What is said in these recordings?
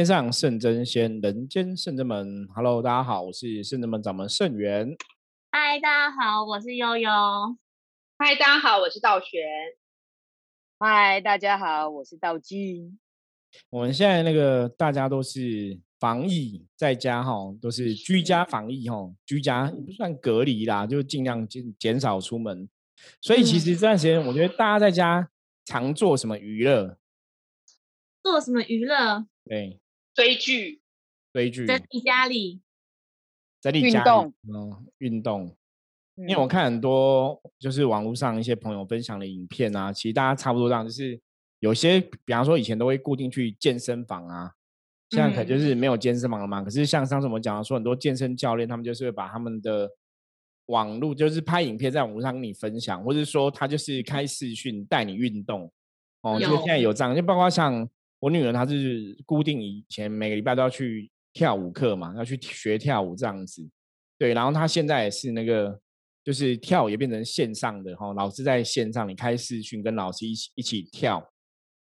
天上圣真仙，人间圣真门。Hello，大家好，我是圣真门掌门圣元。嗨，大家好，我是悠悠。嗨，大家好，我是道玄。嗨，大家好，我是道君。我们现在那个大家都是防疫在家哈，都是居家防疫哈，居家不算隔离啦，就尽量减减少出门。所以其实这段时间，我觉得大家在家常做什么娱乐？做什么娱乐？对，追剧，追剧，在你家里，在你家里，嗯，运动。因为我看很多就是网络上一些朋友分享的影片啊，其实大家差不多这样，就是有些比方说以前都会固定去健身房啊，现在可能就是没有健身房了嘛。可是像上次我们讲的说，很多健身教练他们就是会把他们的网络就是拍影片在网络上跟你分享，或者说他就是开视讯带你运动。哦，就现在有这样，就包括像我女儿，她是固定以前每个礼拜都要去跳舞课嘛，要去学跳舞这样子，对，然后她现在也是那个。就是跳也变成线上的哈，老师在线上，你开视讯跟老师一起一起跳，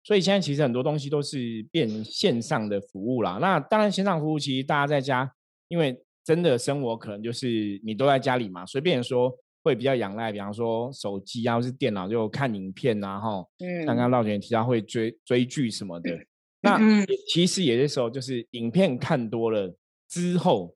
所以现在其实很多东西都是变线上的服务啦。那当然线上服务其实大家在家，因为真的生活可能就是你都在家里嘛，随便说会比较仰赖，比方说手机啊或是电脑就看影片啊哈。嗯。刚刚老姐提到会追追剧什么的，那其实有些时候就是影片看多了之后，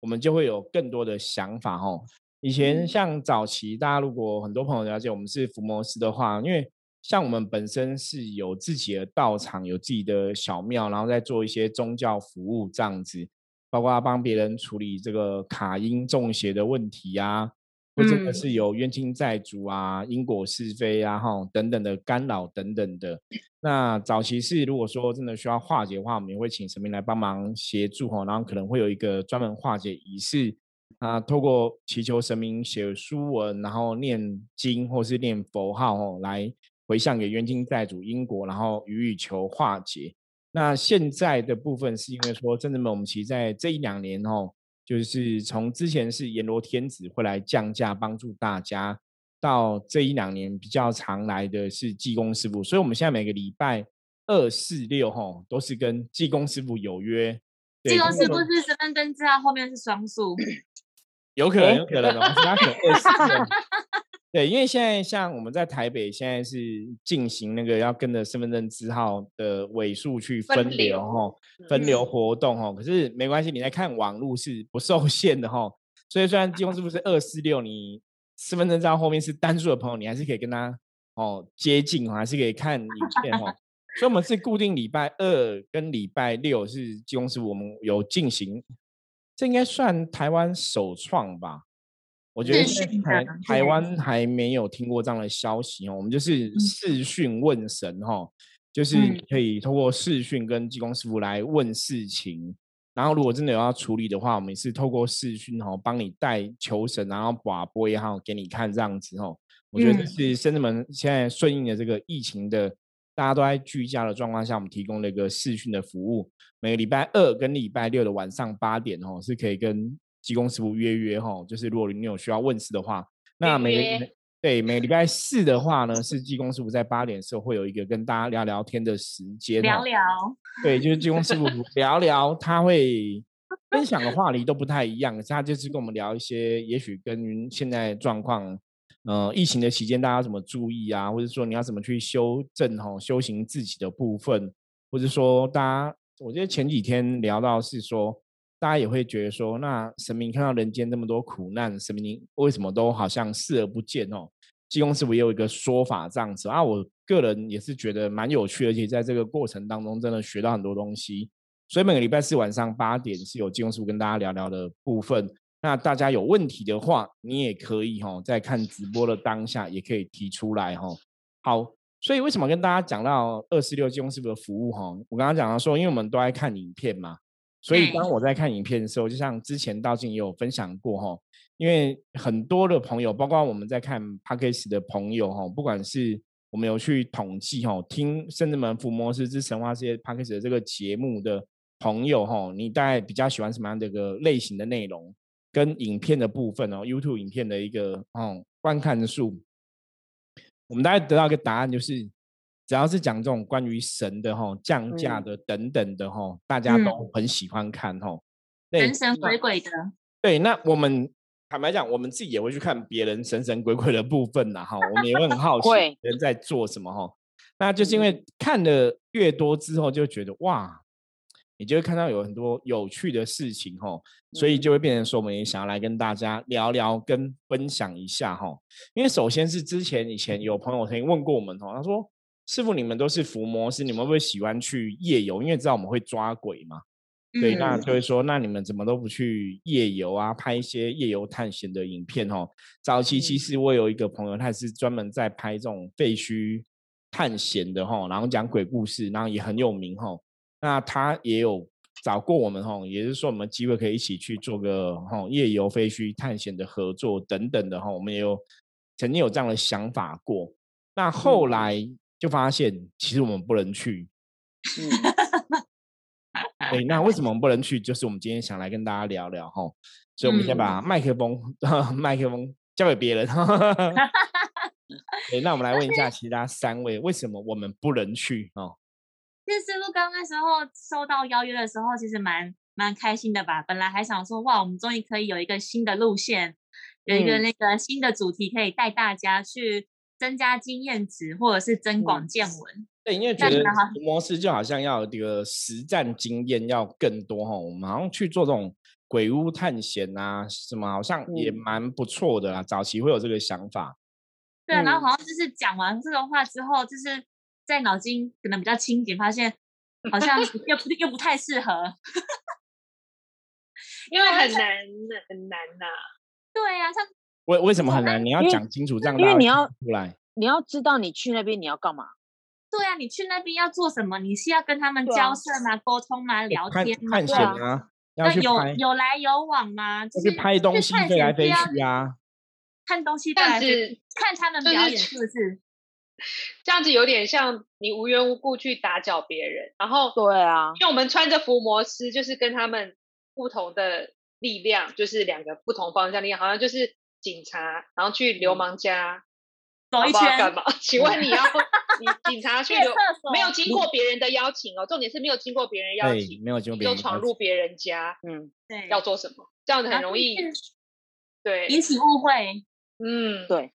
我们就会有更多的想法哈。以前像早期，大家如果很多朋友了解我们是伏魔师的话，因为像我们本身是有自己的道场，有自己的小庙，然后再做一些宗教服务这样子，包括帮别人处理这个卡因中邪的问题啊，或者是有冤亲债主啊、因果是非啊、哈等等的干扰等等的。那早期是如果说真的需要化解的话，我们也会请神明来帮忙协助哈，然后可能会有一个专门化解仪式。啊，透过祈求神明写书文，然后念经或是念佛号哦，来回向给冤亲债主因果，然后予以求化解。那现在的部分是因为说，真的们我们其实在这一两年哦，就是从之前是阎罗天子会来降价帮助大家，到这一两年比较常来的是济公师傅，所以我们现在每个礼拜二、四、六吼都是跟济公师傅有约。济公师傅是身份证字号后面是双数。有可能，有可能，哦，他可能二十对，因为现在像我们在台北，现在是进行那个要跟着身份证字号的尾数去分流哈，分流活动哈。可是没关系，你在看网络是不受限的哈。所以虽然金公师傅是二四六，你身份证字号后面是单数的朋友，你还是可以跟他哦接近，还是可以看影片哦。所以我们是固定礼拜二跟礼拜六是金融师傅，我们有进行。这应该算台湾首创吧？我觉得台台湾还没有听过这样的消息哦。我们就是视讯问神哈，就是可以通过视讯跟济公师傅来问事情。然后如果真的有要处理的话，我们是透过视讯哈，帮你带求神，然后把波也好给你看这样子哦。我觉得是深圳门现在顺应的这个疫情的。大家都在居家的状况下，我们提供了一个视讯的服务。每个礼拜二跟礼拜六的晚上八点哦，是可以跟技工师傅约约哈。就是如果你有需要问事的话，那每个对每礼 拜四的话呢，是技工师傅在八点的时候会有一个跟大家聊聊天的时间。聊聊。对，就是技工师傅聊聊，他会分享的话题都不太一样，他就是跟我们聊一些，也许跟现在状况。呃，疫情的期间，大家怎么注意啊？或者说你要怎么去修正哈，修行自己的部分，或者说大家，我觉得前几天聊到是说，大家也会觉得说，那神明看到人间那么多苦难，神明为什么都好像视而不见哦？济公师傅也有一个说法这样子啊，我个人也是觉得蛮有趣，而且在这个过程当中真的学到很多东西，所以每个礼拜四晚上八点是有济公师傅跟大家聊聊的部分。那大家有问题的话，你也可以哈，在看直播的当下也可以提出来哈。好，所以为什么跟大家讲到二四六金融师傅的服务哈？我刚刚讲到说，因为我们都爱看影片嘛，所以当我在看影片的时候，就像之前道静也有分享过哈，因为很多的朋友，包括我们在看 p a c k a g e 的朋友哈，不管是我们有去统计哈，听甚至门伏魔师之神话这些 p a c k a g e 的这个节目的朋友哈，你大概比较喜欢什么样的一个类型的内容？跟影片的部分哦，YouTube 影片的一个哦观看数，我们大概得到一个答案，就是只要是讲这种关于神的哈、降价的等等的哈，大家都很喜欢看哈。神神鬼鬼的。对，那我们坦白讲，我们自己也会去看别人神神鬼鬼的部分呐哈，我们也会很好奇人在做什么哈。那就是因为看的越多之后，就觉得哇，你就会看到有很多有趣的事情哈，所以就会变成说，我们也想要来跟大家聊聊跟分享一下哈。因为首先是之前以前有朋友曾经问过我们哦，他说。师傅，你们都是伏魔师，你们会不会喜欢去夜游？因为知道我们会抓鬼嘛，对，那就会说，那你们怎么都不去夜游啊？拍一些夜游探险的影片哦。早期其实我有一个朋友，他是专门在拍这种废墟探险的哈，然后讲鬼故事，然后也很有名哈。那他也有找过我们哈，也是说我们机会可以一起去做个哈夜游废墟探险的合作等等的哈。我们也有曾经有这样的想法过，那后来。就发现其实我们不能去，嗯，对，那为什么我们不能去？就是我们今天想来跟大家聊聊哈，所以我们先把麦克风 麦克风交给别人。对，那我们来问一下其他三位，为什么我们不能去？哦，其实师傅刚那时候收到邀约的时候，其实蛮蛮开心的吧？本来还想说，哇，我们终于可以有一个新的路线，有一个那个新的主题，可以带大家去。增加经验值，或者是增广见闻。对，因为觉得模式就好像要这个实战经验要更多哈。我们好像去做这种鬼屋探险啊，什么好像也蛮不错的啦。早期会有这个想法。对啊，然后好像就是讲完这个话之后，就是在脑筋可能比较清醒，发现好像又不又不太适合，因为很难很难呐。对呀，像。为为什么很难？你要讲清楚，这样因为你要出来，你要知道你去那边你要干嘛。对啊，你去那边要做什么？你是要跟他们交涉吗？沟通吗？聊天吗？探险啊？那有有来有往吗？就是拍东西飞来飞去啊？看东西，但是看他们表演是不是？这样子有点像你无缘无故去打搅别人，然后对啊，因为我们穿着伏魔师，就是跟他们不同的力量，就是两个不同方向力量，好像就是。警察，然后去流氓家走一圈干嘛？请问你要你警察去流 没有经过别人的邀请哦，重点是没有经过别人邀请，没有经过别人就闯入别人家，嗯，对，要做什么？这样子很容易对。引起误会，嗯，对。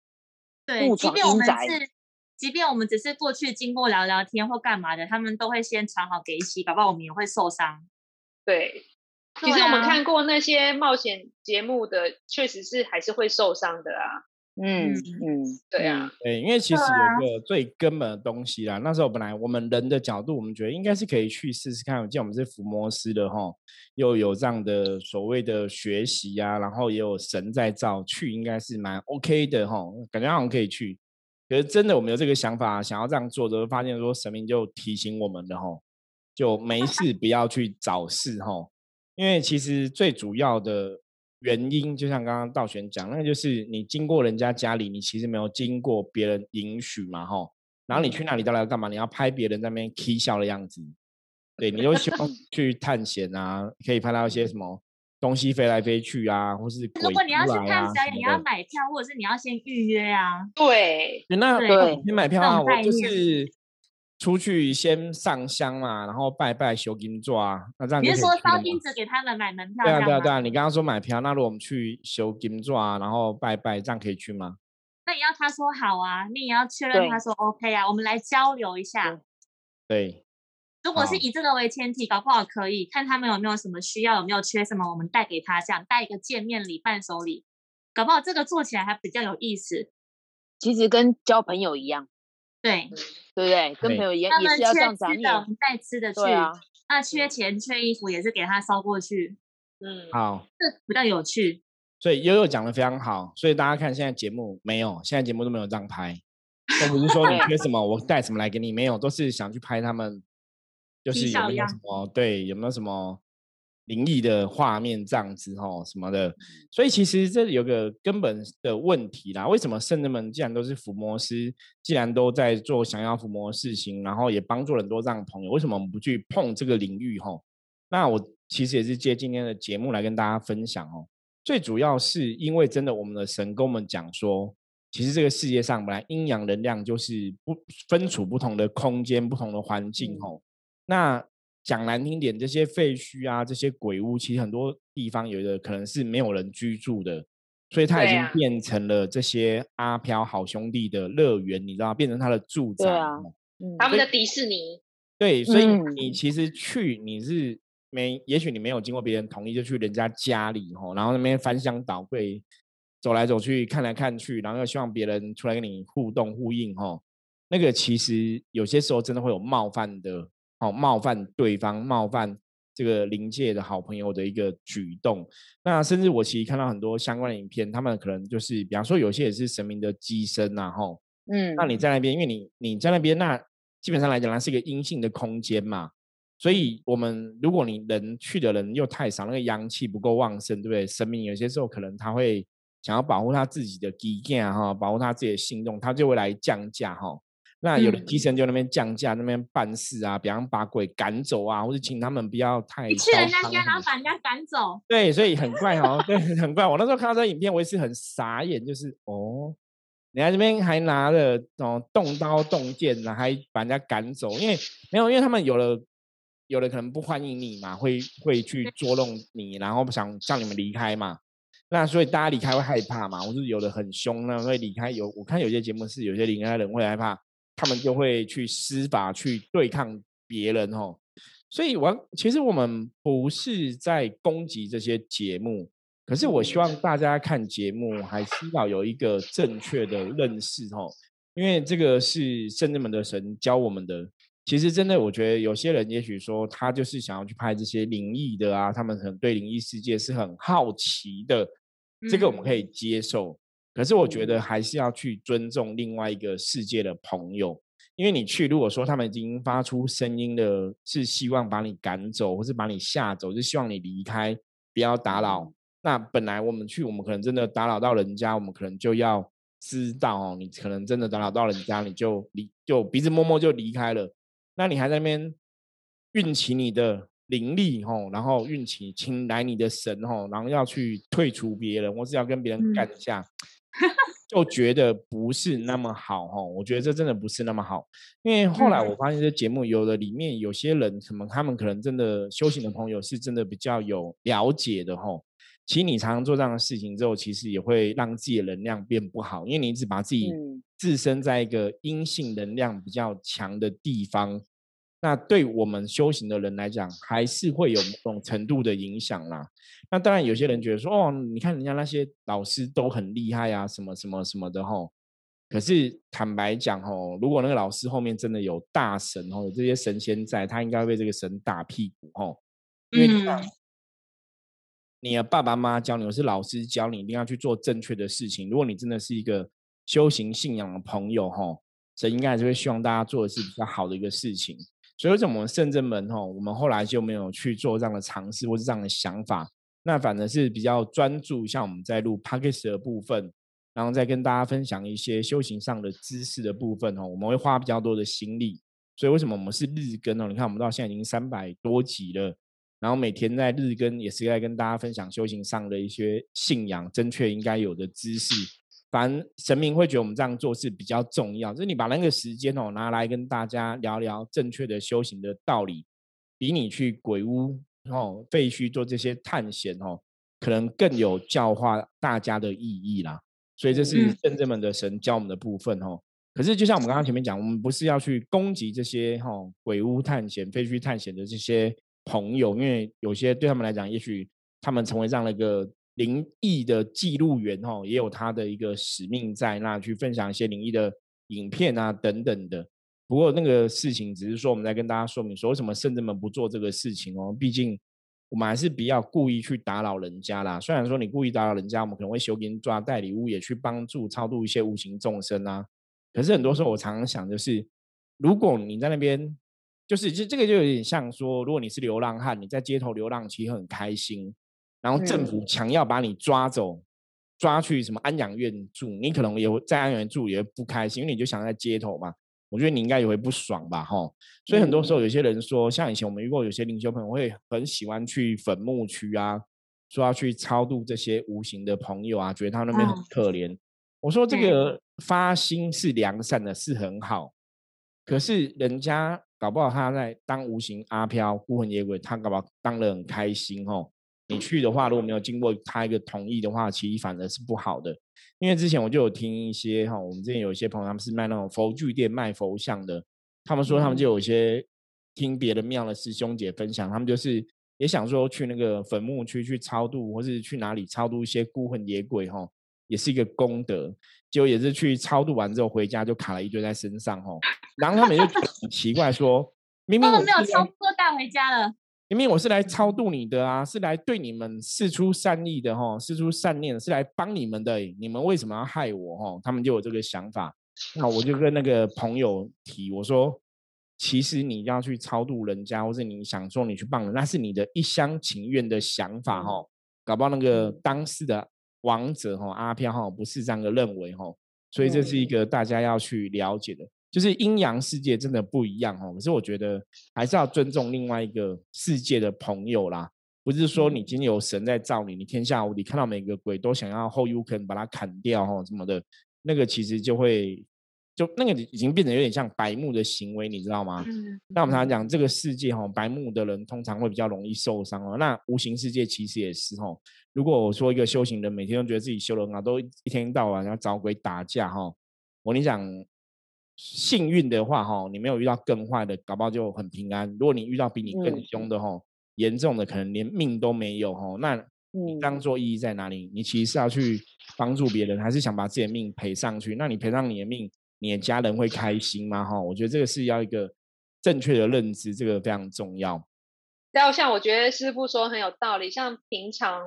对，即便我们是，即便我们只是过去经过聊聊天或干嘛的，他们都会先传好给一起，搞不好我们也会受伤，对。其实我们看过那些冒险节目的，确实是还是会受伤的啊。嗯嗯，对啊，对，因为其实有一个最根本的东西啦。那时候本来我们人的角度，我们觉得应该是可以去试试看。既然我们是伏魔师的哈，又有这样的所谓的学习呀，然后也有神在造，去应该是蛮 OK 的哈，感觉好像可以去。可是真的我们有这个想法，想要这样做，就发现说神明就提醒我们的哈，就没事不要去找事哈。因为其实最主要的原因，就像刚刚道玄讲，那个就是你经过人家家里，你其实没有经过别人允许嘛，吼。然后你去那里到底要干嘛？你要拍别人在那边 k 笑的样子，对，你就希望 去探险啊，可以拍到一些什么东西飞来飞去啊，或是如果你要去看表演，你要买票，或者是你要先预约啊。对，那对，你买票啊，我就是。出去先上香嘛，然后拜拜修金座啊，那这样你是说烧金子给他们买门票？对啊对啊对啊，你刚刚说买票，那如果我们去修金座啊，然后拜拜，这样可以去吗？那也要他说好啊，你也要确认他说 OK 啊，我们来交流一下。对，如果是以这个为前提，搞不好可以看他们有没有什么需要，有没有缺什么，我们带给他，这样带一个见面礼、伴手礼，搞不好这个做起来还比较有意思。其实跟交朋友一样。对。对不对？跟朋友也也是要这样子，你带吃的去。那缺钱缺衣服也是给他捎过去。嗯，好，这比较有趣。所以悠悠讲的非常好。所以大家看现在节目没有，现在节目都没有这样拍，都不是说你缺什么我带什么来给你，没有，都是想去拍他们，就是有没有什么对，有没有什么。灵异的画面这样子哈什么的，所以其实这有个根本的问题啦。为什么圣人们既然都是伏魔师，既然都在做想要伏魔的事情，然后也帮助很多这样的朋友，为什么我们不去碰这个领域哈？那我其实也是借今天的节目来跟大家分享哦。最主要是因为真的我们的神跟我们讲说，其实这个世界上本来阴阳能量就是不分处不同的空间、不同的环境哦。那讲难听点，这些废墟啊，这些鬼屋，其实很多地方有的可能是没有人居住的，所以它已经变成了这些阿飘好兄弟的乐园，你知道变成他的住宅啊，他们的迪士尼。对，所以你其实去你是没，也许你没有经过别人同意就去人家家里吼，然后那边翻箱倒柜，走来走去看来看去，然后又希望别人出来跟你互动呼应吼，那个其实有些时候真的会有冒犯的。哦，冒犯对方，冒犯这个临界的好朋友的一个举动。那甚至我其实看到很多相关的影片，他们可能就是，比方说有些也是神明的机身呐，吼，嗯，那你在那边，因为你你在那边，那基本上来讲，它是一个阴性的空间嘛，所以我们如果你人去的人又太少，那个阳气不够旺盛，对不对？神明有些时候可能他会想要保护他自己的基建哈，保护他自己的行动，他就会来降价哈。那有的机神就那边降价，那边办事啊，比方把鬼赶走啊，或者请他们不要太。你去人家家，然后把人家赶走。对，所以很怪哦，对，很怪。我那时候看到这影片，我也是很傻眼，就是哦，你在这边还拿了哦动刀动剑的，还把人家赶走，因为没有，因为他们有了，有的可能不欢迎你嘛，会会去捉弄你，然后不想让你们离开嘛。那所以大家离开会害怕嘛，我是有的很凶，那会离开。有我看有些节目是有些离开的人会害怕。他们就会去施法去对抗别人哦，所以我其实我们不是在攻击这些节目，可是我希望大家看节目还是要有一个正确的认识哦，因为这个是圣人们的神教我们的。其实真的，我觉得有些人也许说他就是想要去拍这些灵异的啊，他们很对灵异世界是很好奇的，这个我们可以接受。可是我觉得还是要去尊重另外一个世界的朋友，因为你去，如果说他们已经发出声音的，是希望把你赶走，或是把你吓走，是希望你离开，不要打扰。那本来我们去，我们可能真的打扰到人家，我们可能就要知道哦，你可能真的打扰到人家，你就离，就鼻子摸摸就离开了。那你还在那边运起你的灵力吼，然后运起请来你的神吼，然后要去退出别人，或是要跟别人干架。就觉得不是那么好哈，我觉得这真的不是那么好，因为后来我发现这节目有的里面有些人，什么他们可能真的修行的朋友是真的比较有了解的哈。其实你常常做这样的事情之后，其实也会让自己的能量变不好，因为你一直把自己置身在一个阴性能量比较强的地方。那对我们修行的人来讲，还是会有某种程度的影响啦。那当然，有些人觉得说，哦，你看人家那些老师都很厉害啊，什么什么什么的吼。可是坦白讲吼，如果那个老师后面真的有大神吼，有这些神仙在，他应该会被这个神打屁股吼。因为你你的爸爸妈妈教你，或是老师教你，一定要去做正确的事情。如果你真的是一个修行信仰的朋友吼，神应该还是会希望大家做的是比较好的一个事情。所以，为什么我们圣正门吼，我们后来就没有去做这样的尝试，或是这样的想法？那反而是比较专注，像我们在录 p o d c a s t 的部分，然后再跟大家分享一些修行上的知识的部分哦，我们会花比较多的心力。所以，为什么我们是日更哦？你看，我们到现在已经三百多集了，然后每天在日更，也是在跟大家分享修行上的一些信仰正确应该有的知识。反正神明会觉得我们这样做是比较重要，就是你把那个时间哦拿来跟大家聊聊正确的修行的道理，比你去鬼屋哦废墟做这些探险哦，可能更有教化大家的意义啦。所以这是真正们的神教我们的部分哦。可是就像我们刚刚前面讲，我们不是要去攻击这些哈鬼屋探险、废墟探险的这些朋友，因为有些对他们来讲，也许他们成为这样的一个。灵异的记录员哦，也有他的一个使命在那，去分享一些灵异的影片啊等等的。不过那个事情只是说，我们在跟大家说明说，为什么圣人们不做这个事情哦？毕竟我们还是不要故意去打扰人家啦。虽然说你故意打扰人家，我们可能会修给抓代礼物，也去帮助超度一些无形众生啊。可是很多时候，我常常想就是，如果你在那边，就是这这个就有点像说，如果你是流浪汉，你在街头流浪，其实很开心。然后政府强要把你抓走，抓去什么安养院住，你可能也会在安养院住也会不开心，因为你就想在街头嘛。我觉得你应该也会不爽吧，哈。所以很多时候有些人说，像以前我们遇过有些灵修朋友会很喜欢去坟墓区啊，说要去超度这些无形的朋友啊，觉得他那边很可怜。我说这个发心是良善的，是很好，可是人家搞不好他在当无形阿飘孤魂野鬼，他搞不好当的很开心哦。你去的话，如果没有经过他一个同意的话，其实反而是不好的。因为之前我就有听一些哈，我们之前有一些朋友他们是卖那种佛具店卖佛像的，他们说他们就有一些听别的庙的师兄姐分享，他们就是也想说去那个坟墓区去超度，或是去哪里超度一些孤魂野鬼哈，也是一个功德。结果也是去超度完之后回家就卡了一堆在身上哈，然后他们就很奇怪说，明明我没有超度带回家了。明明我是来超度你的啊，是来对你们示出善意的哈，示出善念，是来帮你们的。你们为什么要害我哈？他们就有这个想法。那我就跟那个朋友提，我说，其实你要去超度人家，或是你想说你去帮人，那是你的一厢情愿的想法哈。搞不好那个当事的王者哈阿飘哈不是这样的认为哈，所以这是一个大家要去了解的。就是阴阳世界真的不一样哦，可是我觉得还是要尊重另外一个世界的朋友啦。不是说你今天有神在造你，你天下无敌，看到每个鬼都想要后 U 可能把它砍掉哦什么的，那个其实就会就那个已经变成有点像白目的行为，你知道吗？那我们常常讲这个世界哈，白目的人通常会比较容易受伤哦。那无形世界其实也是哈。如果我说一个修行人每天都觉得自己修的很好，都一天到晚要找鬼打架哈，我跟你讲。幸运的话，哈，你没有遇到更坏的，搞不好就很平安。如果你遇到比你更凶的，哈，严重的可能连命都没有，哈，那你当做意义在哪里？你其实是要去帮助别人，还是想把自己的命赔上去？那你赔上你的命，你的家人会开心吗？哈，我觉得这个是要一个正确的认知，这个非常重要。然后像我觉得师傅说很有道理，像平常。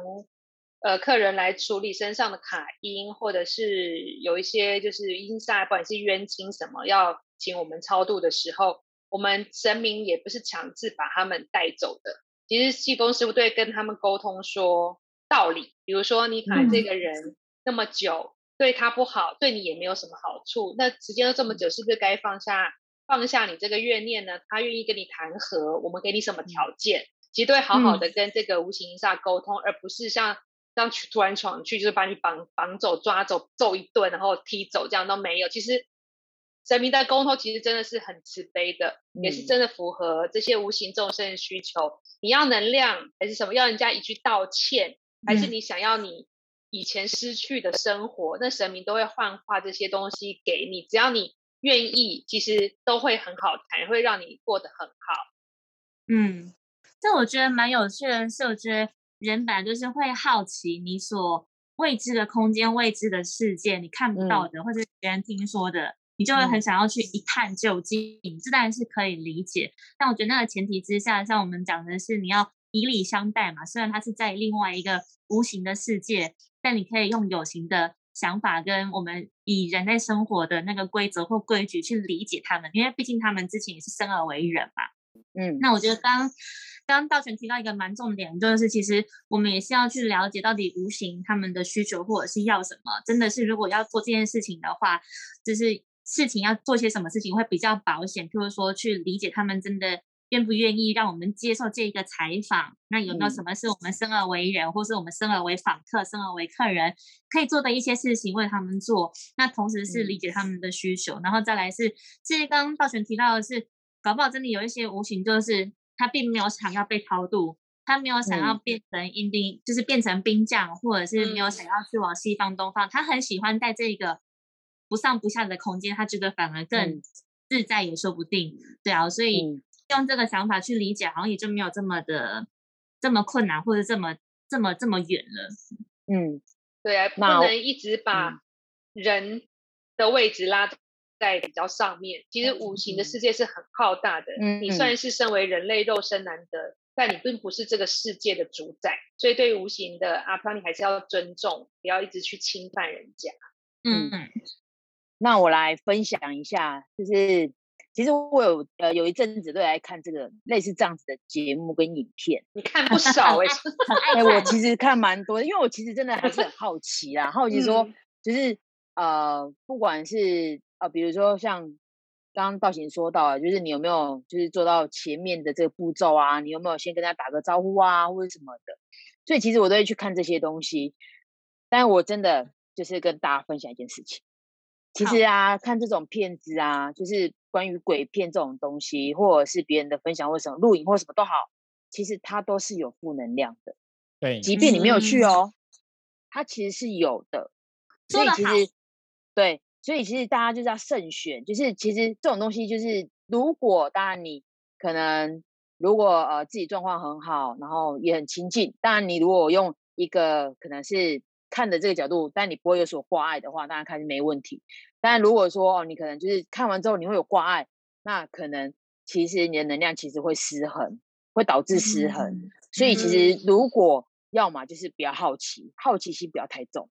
呃，客人来处理身上的卡因，或者是有一些就是阴煞，不管是冤亲什么，要请我们超度的时候，我们神明也不是强制把他们带走的。其实气功师傅对跟他们沟通说道理，比如说你卡这个人那么久，对他不好，对你也没有什么好处，那时间都这么久，是不是该放下放下你这个怨念呢？他愿意跟你谈和，我们给你什么条件？其实都会好好的跟这个无形阴煞沟通，而不是像。这样突然闯去，就是把你绑绑走、抓走、揍一顿，然后踢走，这样都没有。其实神明在沟通，其实真的是很慈悲的，也是真的符合这些无形众生的需求。你要能量还是什么？要人家一句道歉，还是你想要你以前失去的生活？那神明都会幻化这些东西给你，只要你愿意，其实都会很好谈，会让你过得很好。嗯，这我觉得蛮有趣的，是我觉得。人本来就是会好奇你所未知的空间、未知的世界，你看不到的，或者别人听说的，你就会很想要去一探究竟。这当然是可以理解，但我觉得那个前提之下，像我们讲的是你要以礼相待嘛。虽然它是在另外一个无形的世界，但你可以用有形的想法跟我们以人类生活的那个规则或规矩去理解他们，因为毕竟他们之前也是生而为人嘛。嗯，那我觉得刚。刚刚道全提到一个蛮重点，就是其实我们也是要去了解到底无形他们的需求或者是要什么。真的是如果要做这件事情的话，就是事情要做些什么事情会比较保险。譬如说去理解他们真的愿不愿意让我们接受这一个采访，那有没有什么是我们生而为人，或是我们生而为访客、生而为客人可以做的一些事情为他们做？那同时是理解他们的需求，然后再来是，其实刚刚道全提到的是，搞不好真的有一些无形就是。他并没有想要被超度，他没有想要变成阴兵，就是变成兵将，或者是没有想要去往西方、东方。他很喜欢在这个不上不下的空间，他觉得反而更自在也说不定。对啊，所以用这个想法去理解，好像也就没有这么的这么困难，或者这么这么这么远了。嗯，对啊，不能一直把人的位置拉。在比较上面，其实五行的世界是很浩大的。嗯，你虽然是身为人类肉身难得，但你并不是这个世界的主宰，所以对无形的阿飘，你还是要尊重，不要一直去侵犯人家。嗯，那我来分享一下，就是其实我有呃有一阵子都来看这个类似这样子的节目跟影片，你看不少哎，哎，我其实看蛮多，因为我其实真的还是很好奇啦，好奇说就是呃，不管是啊，比如说像刚刚道行说到，就是你有没有就是做到前面的这个步骤啊？你有没有先跟他打个招呼啊，或者什么的？所以其实我都会去看这些东西。但我真的就是跟大家分享一件事情。其实啊，看这种片子啊，就是关于鬼片这种东西，或者是别人的分享，或什么录影或什么都好，其实它都是有负能量的。对，即便你没有去哦，它其实是有的。所以其实，对，所以其实大家就是要慎选。就是其实这种东西，就是如果当然你可能如果呃自己状况很好，然后也很亲近，当然你如果用一个可能是看的这个角度，但你不会有所挂碍的话，当然看是没问题。但如果说哦，你可能就是看完之后你会有挂碍，那可能其实你的能量其实会失衡，会导致失衡。所以其实如果要么就是不要好奇，好奇心不要太重。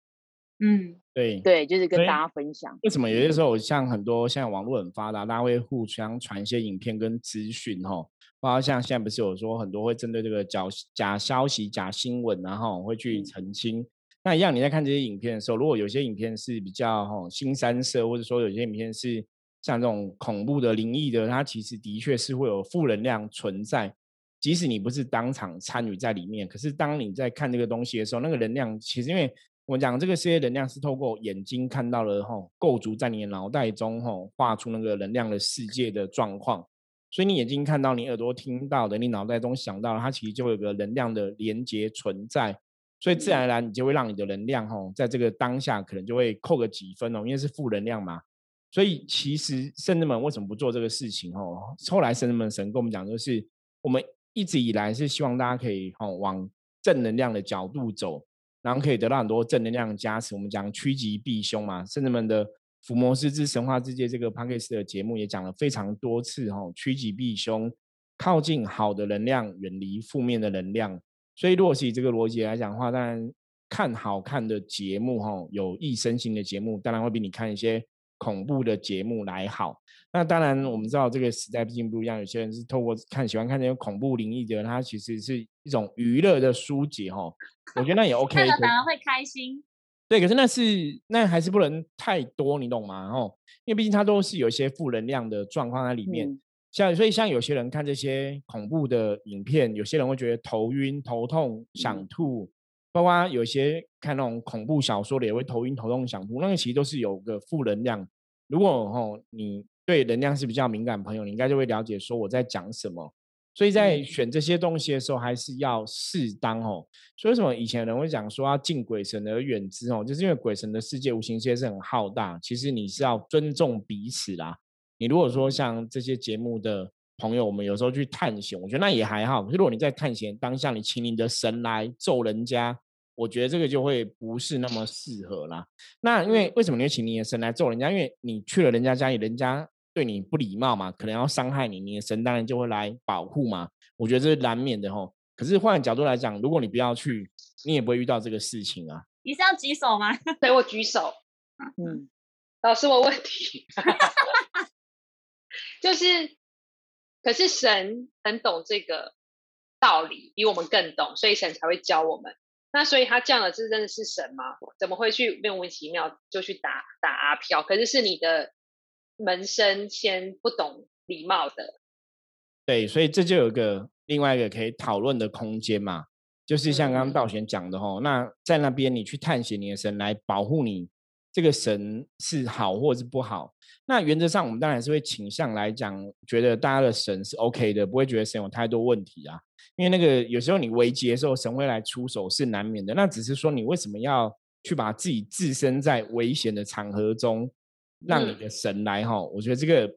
嗯，对对，就是跟大家分享。为什么有些时候像很多现在网络很发达，大家会互相传一些影片跟资讯哈，包括像现在不是有说很多会针对这个假假消息、假新闻，然后会去澄清。那一样你在看这些影片的时候，如果有些影片是比较哈新三色，或者说有些影片是像这种恐怖的、灵异的，它其实的确是会有负能量存在。即使你不是当场参与在里面，可是当你在看这个东西的时候，那个能量其实因为。我讲这个世界能量是透过眼睛看到了吼，构筑在你的脑袋中吼，画出那个能量的世界的状况。所以你眼睛看到，你耳朵听到的，你脑袋中想到了，它其实就有个能量的连接存在。所以自然而然，你就会让你的能量吼，在这个当下可能就会扣个几分哦，因为是负能量嘛。所以其实圣人们为什么不做这个事情吼？后来圣人们神跟我们讲，就是我们一直以来是希望大家可以吼往正能量的角度走。然后可以得到很多正能量加持。我们讲趋吉避凶嘛，甚至们的伏魔师之神话之界这个 p a c k a g e 的节目也讲了非常多次哈，趋吉避凶，靠近好的能量，远离负面的能量。所以如果是以这个逻辑来讲的话，当然看好看的节目哈，有益身心的节目，当然会比你看一些恐怖的节目来好。那当然我们知道这个时代毕竟不一样，有些人是透过看喜欢看那些恐怖灵异的，他其实是一种娱乐的疏解哈。我觉得那也 OK，看了反而会开心。对，可是那是那还是不能太多，你懂吗？哦，因为毕竟它都是有一些负能量的状况在里面。像所以像有些人看这些恐怖的影片，有些人会觉得头晕、头痛、想吐，包括有些看那种恐怖小说的也会头晕、头痛、想吐，那个其实都是有个负能量。如果哦你对能量是比较敏感朋友，你应该就会了解说我在讲什么。所以在选这些东西的时候，还是要适当哦。所以为什么以前人会讲说要敬鬼神而远之哦？就是因为鬼神的世界、无形世界是很浩大，其实你是要尊重彼此啦。你如果说像这些节目的朋友，我们有时候去探险，我觉得那也还好。可是如果你在探险当下，你请你的神来咒人家，我觉得这个就会不是那么适合啦。那因为为什么你会请你的神来咒人家？因为你去了人家家里，人家。对你不礼貌嘛，可能要伤害你，你的神当然就会来保护嘛。我觉得这是难免的吼。可是换个角度来讲，如果你不要去，你也不会遇到这个事情啊。你是要举手吗？对我举手。嗯，老师，我问题，就是，可是神很懂这个道理，比我们更懂，所以神才会教我们。那所以他降了，这真的是神吗？怎么会去莫名其妙就去打打阿飘？可是是你的。门生先不懂礼貌的，对，所以这就有个另外一个可以讨论的空间嘛，就是像刚刚道玄讲的吼，那在那边你去探险你的神来保护你，这个神是好或是不好？那原则上我们当然是会倾向来讲，觉得大家的神是 OK 的，不会觉得神有太多问题啊。因为那个有时候你危机的时候，神会来出手是难免的。那只是说你为什么要去把自己置身在危险的场合中？让你的神来哈，我觉得这个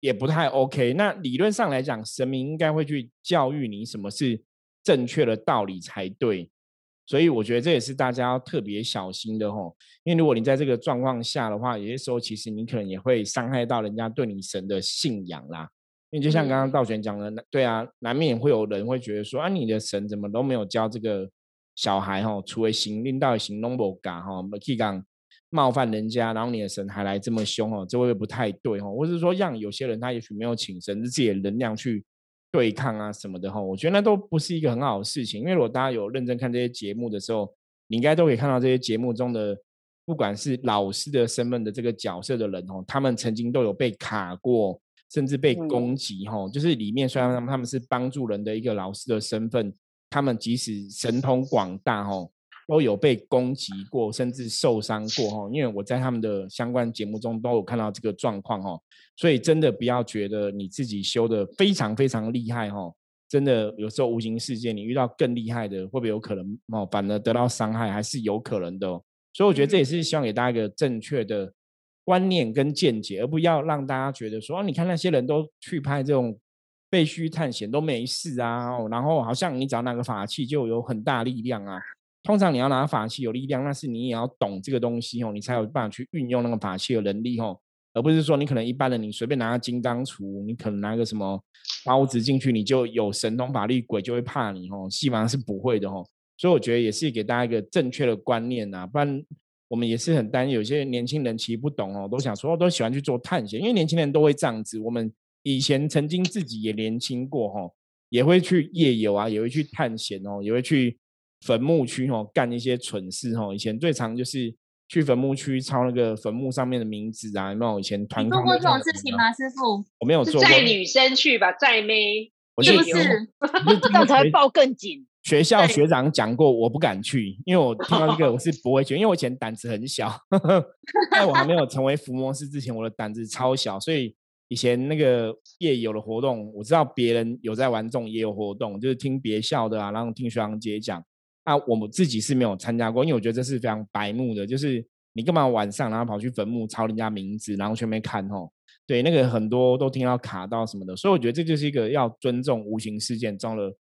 也不太 OK。那理论上来讲，神明应该会去教育你什么是正确的道理才对。所以我觉得这也是大家要特别小心的吼。因为如果你在这个状况下的话，有些时候其实你可能也会伤害到人家对你神的信仰啦。因为就像刚刚道玄讲的，对啊，难免会有人会觉得说啊，你的神怎么都没有教这个小孩哈，除了行令到行 number 嘎哈，没去讲。冒犯人家，然后你的神还来这么凶哦，这会不太对哦。或者是说，让有些人他也许没有请神自己的能量去对抗啊什么的哈，我觉得那都不是一个很好的事情。因为如果大家有认真看这些节目的时候，你应该都可以看到这些节目中的，不管是老师的身份的这个角色的人哦，他们曾经都有被卡过，甚至被攻击哈。就是里面虽然他们他们是帮助人的一个老师的身份，他们即使神通广大哈。都有被攻击过，甚至受伤过哈。因为我在他们的相关节目中都有看到这个状况哈，所以真的不要觉得你自己修的非常非常厉害哈。真的有时候无形世界，你遇到更厉害的，会不会有可能哦，反而得到伤害，还是有可能的。所以我觉得这也是希望给大家一个正确的观念跟见解，而不要让大家觉得说，你看那些人都去拍这种废墟探险都没事啊，然后好像你只要拿个法器就有很大力量啊。通常你要拿法器有力量，那是你也要懂这个东西哦，你才有办法去运用那个法器的能力哦。而不是说你可能一般的你随便拿个金刚杵，你可能拿个什么刀子进去，你就有神通法力，鬼就会怕你哦。基本上是不会的哦。所以我觉得也是给大家一个正确的观念呐，不然我们也是很担心有些年轻人其实不懂哦，都想说都喜欢去做探险，因为年轻人都会这样子。我们以前曾经自己也年轻过哈，也会去夜游啊，也会去探险哦，也会去坟墓区哦干一些蠢事哦。以前最常就是。去坟墓区抄那个坟墓上面的名字啊？有没有以前团做过这种事情吗，师傅？我没有做过。载女生去吧，载妹，是不是？那才抱更紧。学校学长讲过，我不敢去，因为我听到这个我是不会去，因为我以前胆子很小，在我还没有成为伏魔师之前，我的胆子超小，所以以前那个夜游的活动，我知道别人有在玩这种夜游活动，就是听别校的啊，然后听学长姐讲。那我们自己是没有参加过，因为我觉得这是非常白目的，就是你干嘛晚上然后跑去坟墓抄人家名字，然后去那边看哦？对，那个很多都听到卡到什么的，所以我觉得这就是一个要尊重无形事件中的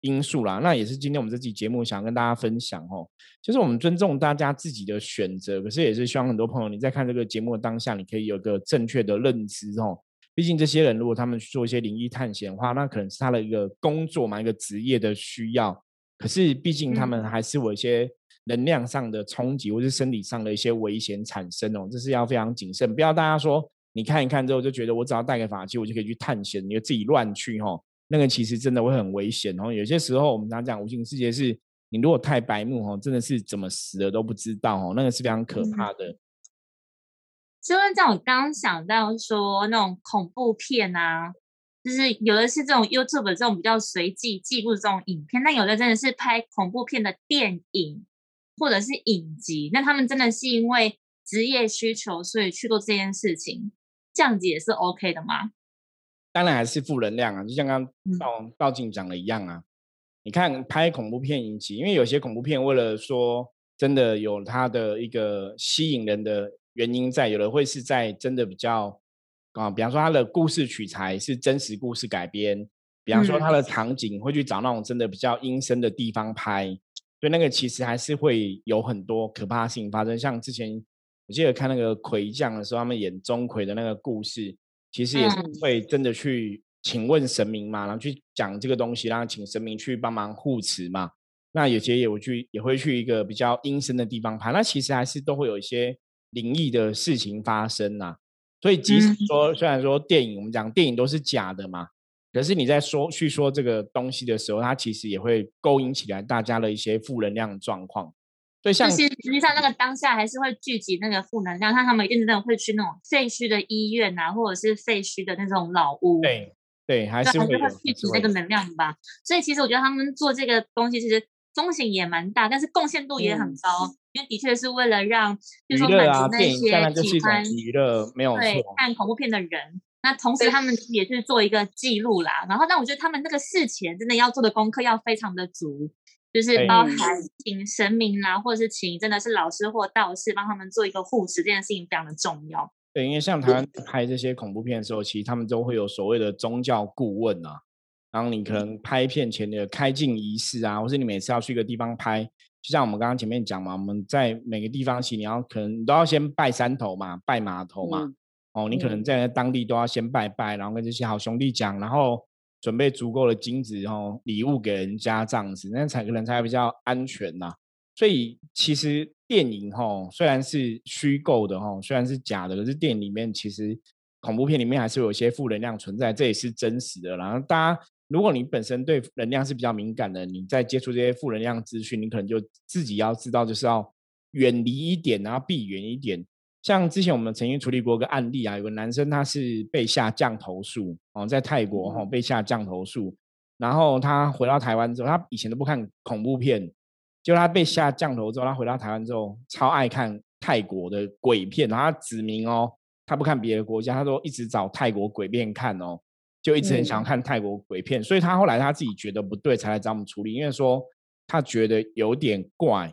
因素啦。那也是今天我们这期节目想跟大家分享哦，就是我们尊重大家自己的选择，可是也是希望很多朋友你在看这个节目的当下，你可以有个正确的认知哦。毕竟这些人如果他们去做一些灵异探险的话，那可能是他的一个工作嘛，一个职业的需要。可是，毕竟他们还是有一些能量上的冲击，或是身体上的一些危险产生哦，这是要非常谨慎，不要大家说你看一看之后就觉得我只要带个法器，我就可以去探险，你就自己乱去哈，那个其实真的会很危险哦。有些时候我们常讲无形世界是，你如果太白目哦，真的是怎么死的都不知道哦，那个是非常可怕的。就是这样，我刚刚想到说那种恐怖片啊。就是有的是这种 YouTube 这种比较随机记录这种影片，但有的真的是拍恐怖片的电影或者是影集，那他们真的是因为职业需求，所以去做这件事情，这样子也是 OK 的吗？当然还是负能量啊，就像刚刚道道静讲的一样啊。你看拍恐怖片影集，因为有些恐怖片为了说真的有它的一个吸引人的原因在，有的会是在真的比较。啊，比方说他的故事取材是真实故事改编，比方说他的场景会去找那种真的比较阴森的地方拍，所以那个其实还是会有很多可怕性发生。像之前我记得看那个魁将的时候，他们演钟馗的那个故事，其实也是会真的去请问神明嘛，然后去讲这个东西，然后请神明去帮忙护持嘛。那有些也会去也会去一个比较阴森的地方拍，那其实还是都会有一些灵异的事情发生呐。所以，即使说，虽然说电影我们讲电影都是假的嘛，可是你在说去说这个东西的时候，它其实也会勾引起来大家的一些负能量状况。对，像实际上那个当下还是会聚集那个负能量，像他们一定真的会去那种废墟的医院啊，或者是废墟的那种老屋。对对，还是会聚集那个能量吧。所以，其实我觉得他们做这个东西，其实风险也蛮大，但是贡献度也很高。因为的确是为了让，就是说满足那些喜欢娱乐没有对看恐怖片的人，那同时他们也是做一个记录啦。然后，但我觉得他们那个事前真的要做的功课要非常的足，就是包含请神明啦，或者是请真的是老师或道士帮他们做一个护持，这件事情非常的重要。对，因为像台湾拍这些恐怖片的时候，其实他们都会有所谓的宗教顾问啊，然后你可能拍片前的开镜仪式啊，或是你每次要去一个地方拍。就像我们刚刚前面讲嘛，我们在每个地方去，你要可能你都要先拜山头嘛，拜码头嘛，哦，你可能在当地都要先拜拜，然后跟这些好兄弟讲，然后准备足够的金子哦，礼物给人家这样子，那才可能才比较安全呐。所以其实电影哈虽然是虚构的哈，虽然是假的，可是电影里面其实恐怖片里面还是有一些负能量存在，这也是真实的。然后大家。如果你本身对能量是比较敏感的，你在接触这些负能量资讯，你可能就自己要知道，就是要远离一点，然后避远一点。像之前我们曾经处理过一个案例啊，有个男生他是被下降头术哦，在泰国哦被下降头术，然后他回到台湾之后，他以前都不看恐怖片，就他被下降头之后，他回到台湾之后，超爱看泰国的鬼片，然后他指明哦，他不看别的国家，他说一直找泰国鬼片看哦，就一直很想看泰国鬼片，所以他后来他自己觉得不对，才来找我们处理，因为说他觉得有点怪，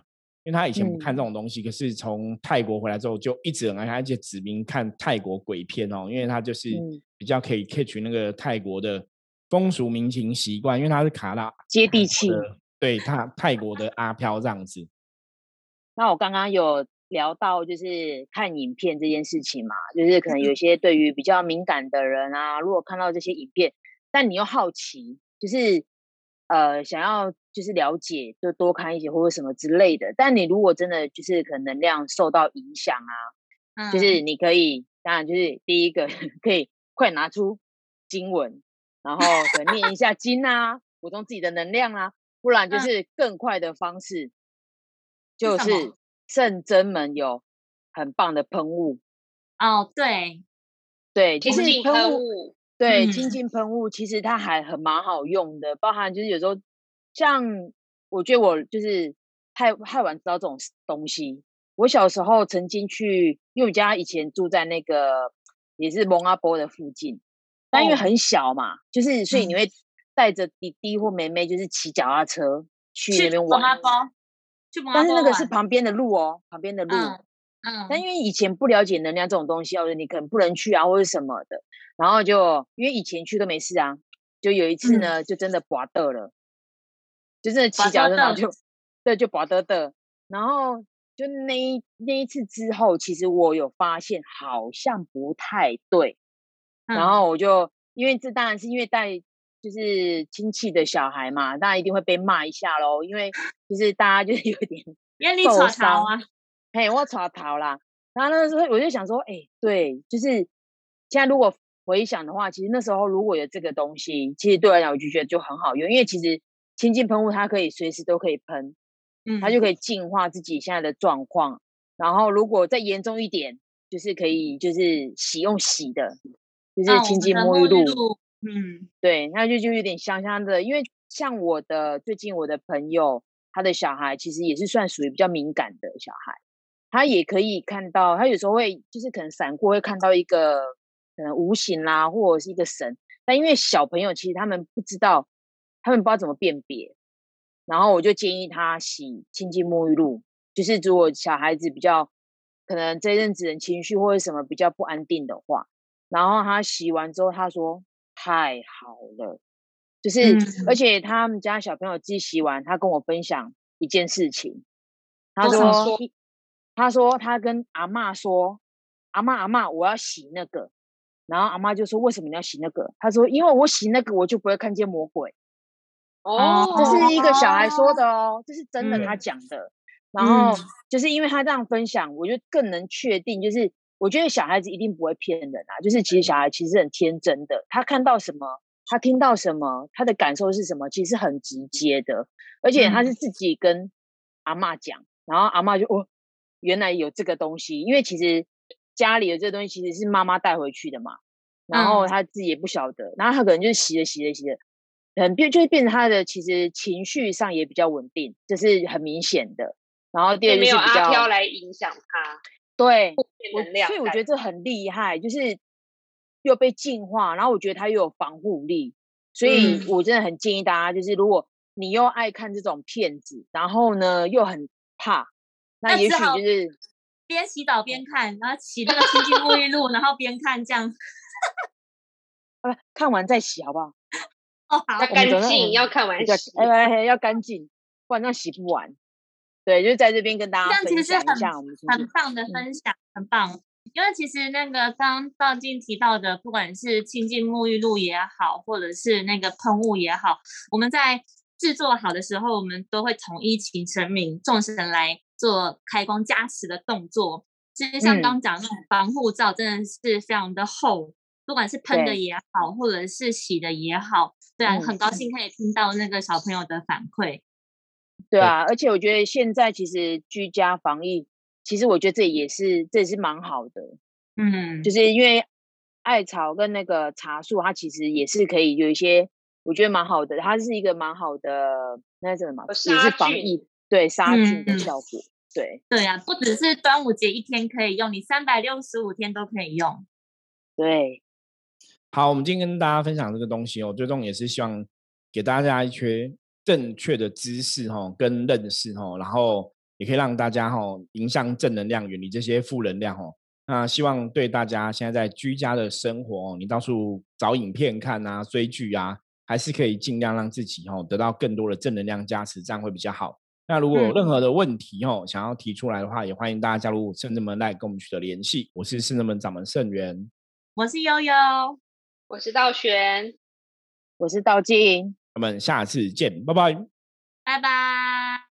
因为他以前不看这种东西，可是从泰国回来之后就一直很爱看，而且指明看泰国鬼片哦，因为他就是比较可以 catch 那个泰国的风俗民情习惯，因为他是卡拉接地气。对他泰国的阿飘这样子，那我刚刚有聊到就是看影片这件事情嘛，就是可能有些对于比较敏感的人啊，如果看到这些影片，但你又好奇，就是呃想要就是了解，就多看一些或者什么之类的。但你如果真的就是可能能量受到影响啊，就是你可以当然就是第一个 可以快拿出经文，然后可念一下经啊，补充自己的能量啊。不然就是更快的方式，就是圣真门有很棒的喷雾。哦，对。对，其实喷雾对清净喷雾其实它还很蛮好用的，包含就是有时候像我觉得我就是太太晚知道这种东西，我小时候曾经去，因为我家以前住在那个也是蒙阿波的附近，但因为很小嘛，就是所以你会。带着弟弟或妹妹，就是骑脚踏车去那边玩。但是那个是旁边的路哦，旁边的路。嗯。但因为以前不了解能量这种东西，或者你可能不能去啊，或者什么的。然后就因为以前去都没事啊，就有一次呢，就真的拔得了，就真的骑脚踏车就对，就拔得的。然后就那一那一次之后，其实我有发现好像不太对。然后我就因为这当然是因为带。就是亲戚的小孩嘛，大家一定会被骂一下喽。因为就是大家就是有点 受伤啊，嘿，我吵逃啦。然后那时候我就想说，哎，对，就是现在如果回想的话，其实那时候如果有这个东西，其实对我来讲，我就觉得就很好用。因为其实清净喷雾它可以随时都可以喷，嗯，它就可以净化自己现在的状况。然后如果再严重一点，就是可以就是洗用洗的，就是清净沐浴露。嗯，对，那就就有点香香的，因为像我的最近我的朋友，他的小孩其实也是算属于比较敏感的小孩，他也可以看到，他有时候会就是可能闪过会看到一个可能无形啦，或者是一个神，但因为小朋友其实他们不知道，他们不知道怎么辨别，然后我就建议他洗清净沐浴露，就是如果小孩子比较可能这阵子人情绪或者什么比较不安定的话，然后他洗完之后他说。太好了，就是而且他们家小朋友自己洗完，他跟我分享一件事情，他说，他说他跟阿妈说，阿妈阿妈，我要洗那个，然后阿妈就说，为什么你要洗那个？他说，因为我洗那个，我就不会看见魔鬼。哦，这是一个小孩说的哦，这是真的，他讲的。然后就是因为他这样分享，我就更能确定，就是。我觉得小孩子一定不会骗人啊，就是其实小孩其实很天真的，他看到什么，他听到什么，他的感受是什么，其实很直接的，而且他是自己跟阿妈讲，然后阿妈就哦，原来有这个东西，因为其实家里的这个东西其实是妈妈带回去的嘛，然后他自己也不晓得，然后他可能就是洗着洗着洗着，很变就会变成他的其实情绪上也比较稳定，这是很明显的。然后第二就是比较来影响他。对，我所以我觉得这很厉害，就是又被净化，然后我觉得它又有防护力，所以我真的很建议大家，就是如果你又爱看这种片子，然后呢又很怕，那也许就是边洗澡边看，然后洗那个清洁沐 浴露，然后边看这样，啊，看完再洗好不好？哦，好，要干净，要看完洗，哎，要干净，不然那洗不完。对，就在这边跟大家分享一下，我们很棒的分享，很棒。因为其实那个刚道静提到的，不管是清净沐浴露也好，或者是那个喷雾也好，我们在制作好的时候，我们都会统一请神明、众神来做开光加持的动作。其实像刚讲那种防护罩，真的是非常的厚，不管是喷的也好，或者是洗的也好，对啊，很高兴可以听到那个小朋友的反馈。对啊，而且我觉得现在其实居家防疫，其实我觉得这也是这也是蛮好的，嗯，就是因为艾草跟那个茶树，它其实也是可以有一些，我觉得蛮好的，它是一个蛮好的那什么，也是防疫，对杀菌的效果。对。对啊，不只是端午节一天可以用，你三百六十五天都可以用。对，好，我们今天跟大家分享这个东西哦，最终也是希望给大家一些正确的知识哈，跟认识哈，然后也可以让大家哈迎向正能量，远离这些负能量哦。那希望对大家现在在居家的生活，你到处找影片看啊，追剧啊，还是可以尽量让自己哦得到更多的正能量加持，这样会比较好。那如果有任何的问题哦，想要提出来的话，也欢迎大家加入圣人门来跟我们取得联系。我是圣人门掌门圣元，我是悠悠，我是道玄，我是道静，我们下次见，拜拜，拜拜。